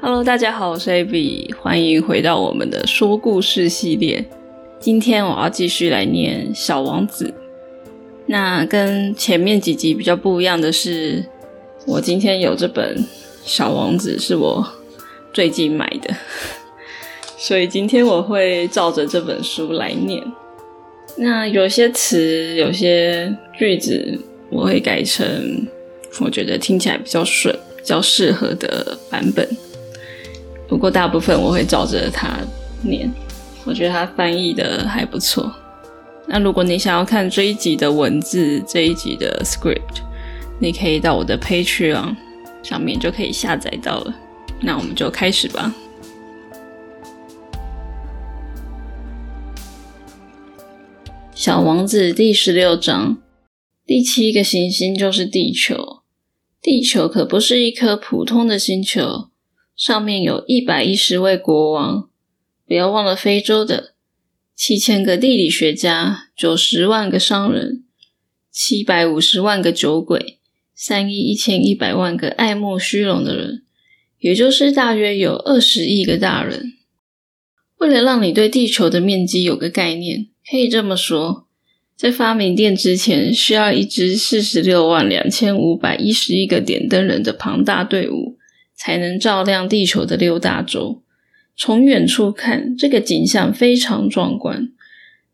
Hello，大家好，我是 Abby，欢迎回到我们的说故事系列。今天我要继续来念《小王子》。那跟前面几集比较不一样的是，我今天有这本《小王子》，是我最近买的，所以今天我会照着这本书来念。那有些词、有些句子，我会改成我觉得听起来比较顺、比较适合的版本。不过大部分我会照着它念，我觉得它翻译的还不错。那如果你想要看这一集的文字，这一集的 script，你可以到我的 Patreon 上面就可以下载到了。那我们就开始吧。小王子第十六章，第七个行星就是地球。地球可不是一颗普通的星球。上面有一百一十位国王，不要忘了非洲的七千个地理学家，九十万个商人，七百五十万个酒鬼，三亿一千一百万个爱慕虚荣的人，也就是大约有二十亿个大人。为了让你对地球的面积有个概念，可以这么说：在发明电之前，需要一支四十六万两千五百一十一个点灯人的庞大队伍。才能照亮地球的六大洲。从远处看，这个景象非常壮观。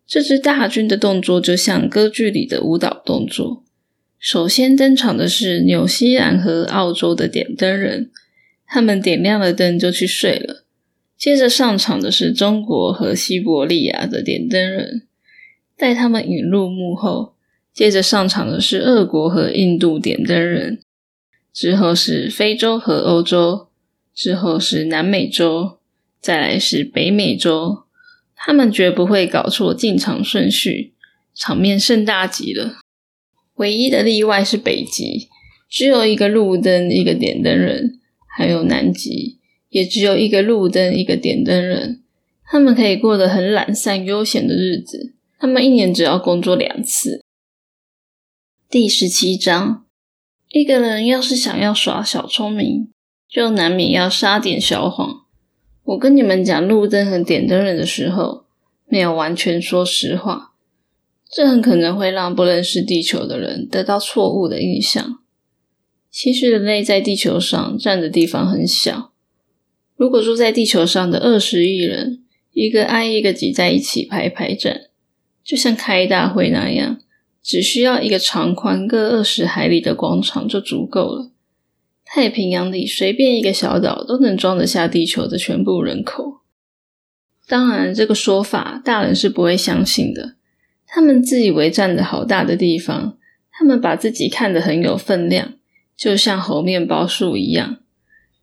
这支大军的动作就像歌剧里的舞蹈动作。首先登场的是纽西兰和澳洲的点灯人，他们点亮了灯就去睡了。接着上场的是中国和西伯利亚的点灯人，带他们引入幕后。接着上场的是俄国和印度点灯人。之后是非洲和欧洲，之后是南美洲，再来是北美洲。他们绝不会搞错进场顺序，场面盛大极了。唯一的例外是北极，只有一个路灯，一个点灯人；还有南极，也只有一个路灯，一个点灯人。他们可以过得很懒散悠闲的日子。他们一年只要工作两次。第十七章。一个人要是想要耍小聪明，就难免要撒点小谎。我跟你们讲路灯和点灯人的时候，没有完全说实话，这很可能会让不认识地球的人得到错误的印象。其实人类在地球上占的地方很小，如果住在地球上的二十亿人，一个挨一个挤在一起排排站，就像开大会那样。只需要一个长宽各二十海里的广场就足够了。太平洋里随便一个小岛都能装得下地球的全部人口。当然，这个说法大人是不会相信的。他们自以为占着好大的地方，他们把自己看得很有分量，就像猴面包树一样。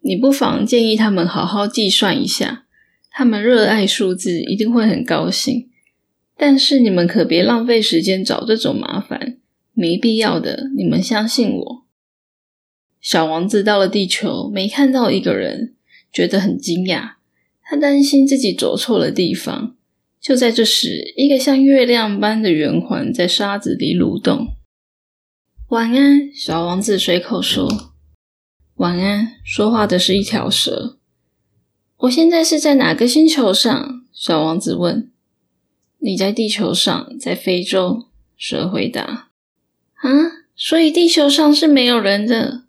你不妨建议他们好好计算一下。他们热爱数字，一定会很高兴。但是你们可别浪费时间找这种麻烦，没必要的。你们相信我。小王子到了地球，没看到一个人，觉得很惊讶。他担心自己走错了地方。就在这时，一个像月亮般的圆环在沙子里蠕动。晚安，小王子随口说。晚安，说话的是一条蛇。我现在是在哪个星球上？小王子问。你在地球上，在非洲。蛇回答：“啊，所以地球上是没有人的。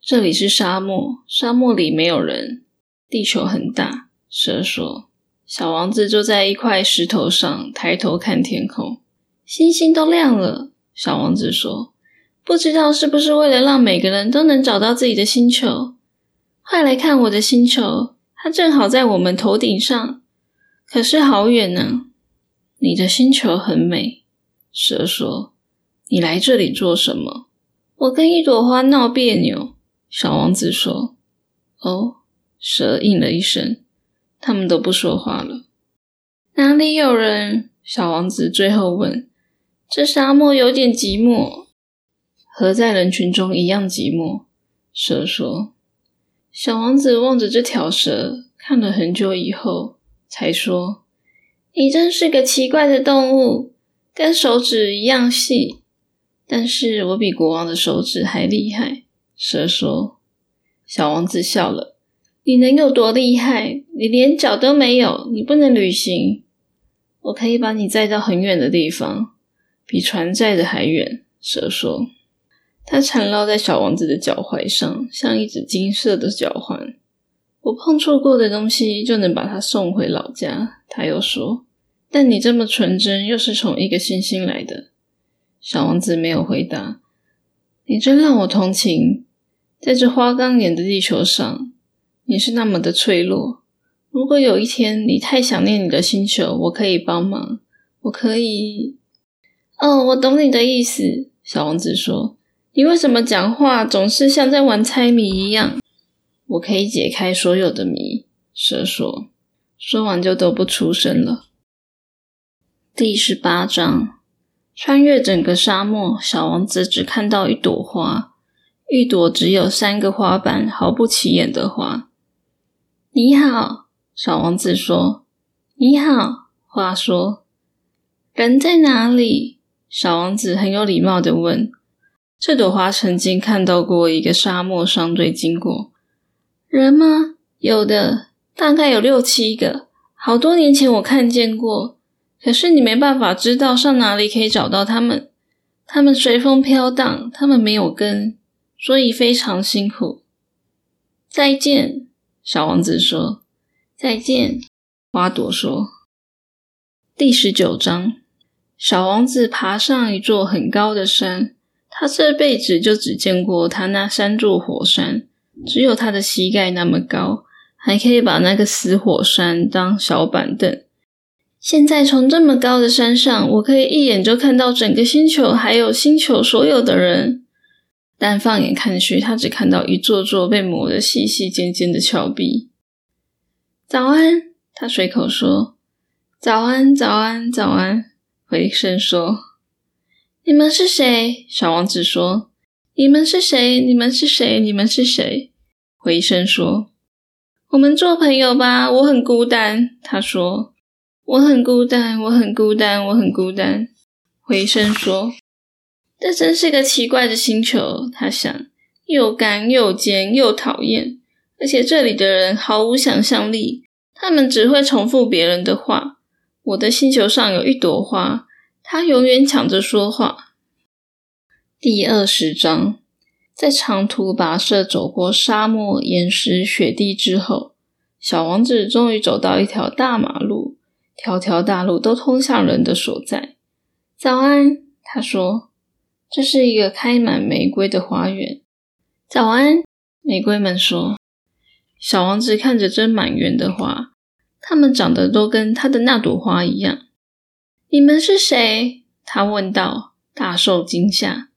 这里是沙漠，沙漠里没有人。地球很大。”蛇说。小王子坐在一块石头上，抬头看天空，星星都亮了。小王子说：“不知道是不是为了让每个人都能找到自己的星球？快来看我的星球，它正好在我们头顶上，可是好远呢。”你的星球很美，蛇说：“你来这里做什么？”我跟一朵花闹别扭。小王子说：“哦。”蛇应了一声。他们都不说话了。哪里有人？小王子最后问：“这沙漠有点寂寞，和在人群中一样寂寞。”蛇说。小王子望着这条蛇，看了很久以后，才说。你真是个奇怪的动物，跟手指一样细，但是我比国王的手指还厉害。蛇说：“小王子笑了，你能有多厉害？你连脚都没有，你不能旅行。我可以把你载到很远的地方，比船载的还远。蛇说。它缠绕在小王子的脚踝上，像一只金色的脚环。我碰触过的东西就能把它送回老家。他又说：“但你这么纯真，又是从一个星星来的。”小王子没有回答。你真让我同情，在这花岗岩的地球上，你是那么的脆弱。如果有一天你太想念你的星球，我可以帮忙。我可以……哦，我懂你的意思。小王子说：“你为什么讲话总是像在玩猜谜一样？”我可以解开所有的谜。蛇说。说完就都不出声了。第十八章，穿越整个沙漠，小王子只看到一朵花，一朵只有三个花瓣、毫不起眼的花。你好，小王子说。你好，花说。人在哪里？小王子很有礼貌的问。这朵花曾经看到过一个沙漠商队经过。人吗？有的。大概有六七个，好多年前我看见过，可是你没办法知道上哪里可以找到他们。他们随风飘荡，他们没有根，所以非常辛苦。再见，小王子说。再见，花朵说。第十九章，小王子爬上一座很高的山，他这辈子就只见过他那三座火山，只有他的膝盖那么高。还可以把那个死火山当小板凳。现在从这么高的山上，我可以一眼就看到整个星球，还有星球所有的人。但放眼看去，他只看到一座座被磨得细细尖尖的峭壁。早安，他随口说：“早安，早安，早安。”回声说：“你们是谁？”小王子说：“你们是谁？你们是谁？你们是谁？”回声说。我们做朋友吧，我很孤单。他说：“我很孤单，我很孤单，我很孤单。”回声说：“这真是个奇怪的星球。”他想：“又干又尖又讨厌，而且这里的人毫无想象力，他们只会重复别人的话。我的星球上有一朵花，它永远抢着说话。”第二十章。在长途跋涉走过沙漠、岩石、雪地之后，小王子终于走到一条大马路，条条大路都通向人的所在。早安，他说：“这是一个开满玫瑰的花园。”早安，玫瑰们说。小王子看着这满园的花，它们长得都跟他的那朵花一样。你们是谁？他问道，大受惊吓。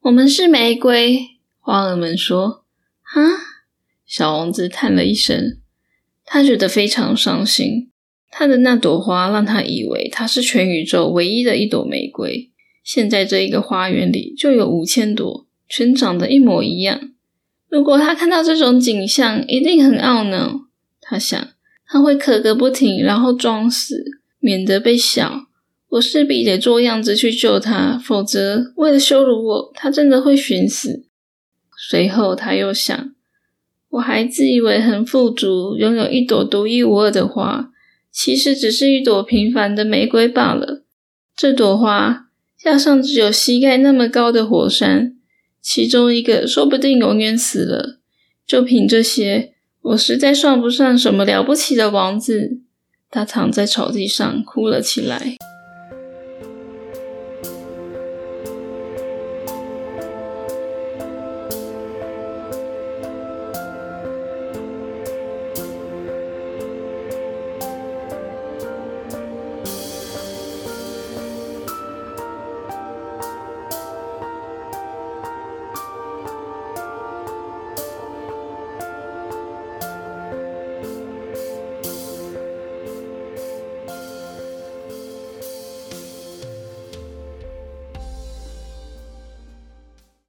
我们是玫瑰。花儿们说：“啊！”小王子叹了一声，他觉得非常伤心。他的那朵花让他以为他是全宇宙唯一的一朵玫瑰。现在这一个花园里就有五千朵，全长得一模一样。如果他看到这种景象，一定很懊恼。他想，他会咳个不停，然后装死，免得被笑。我势必得做样子去救他，否则为了羞辱我，他真的会寻死。随后，他又想：“我还自以为很富足，拥有一朵独一无二的花，其实只是一朵平凡的玫瑰罢了。这朵花加上只有膝盖那么高的火山，其中一个说不定永远死了。就凭这些，我实在算不上什么了不起的王子。”他躺在草地上哭了起来。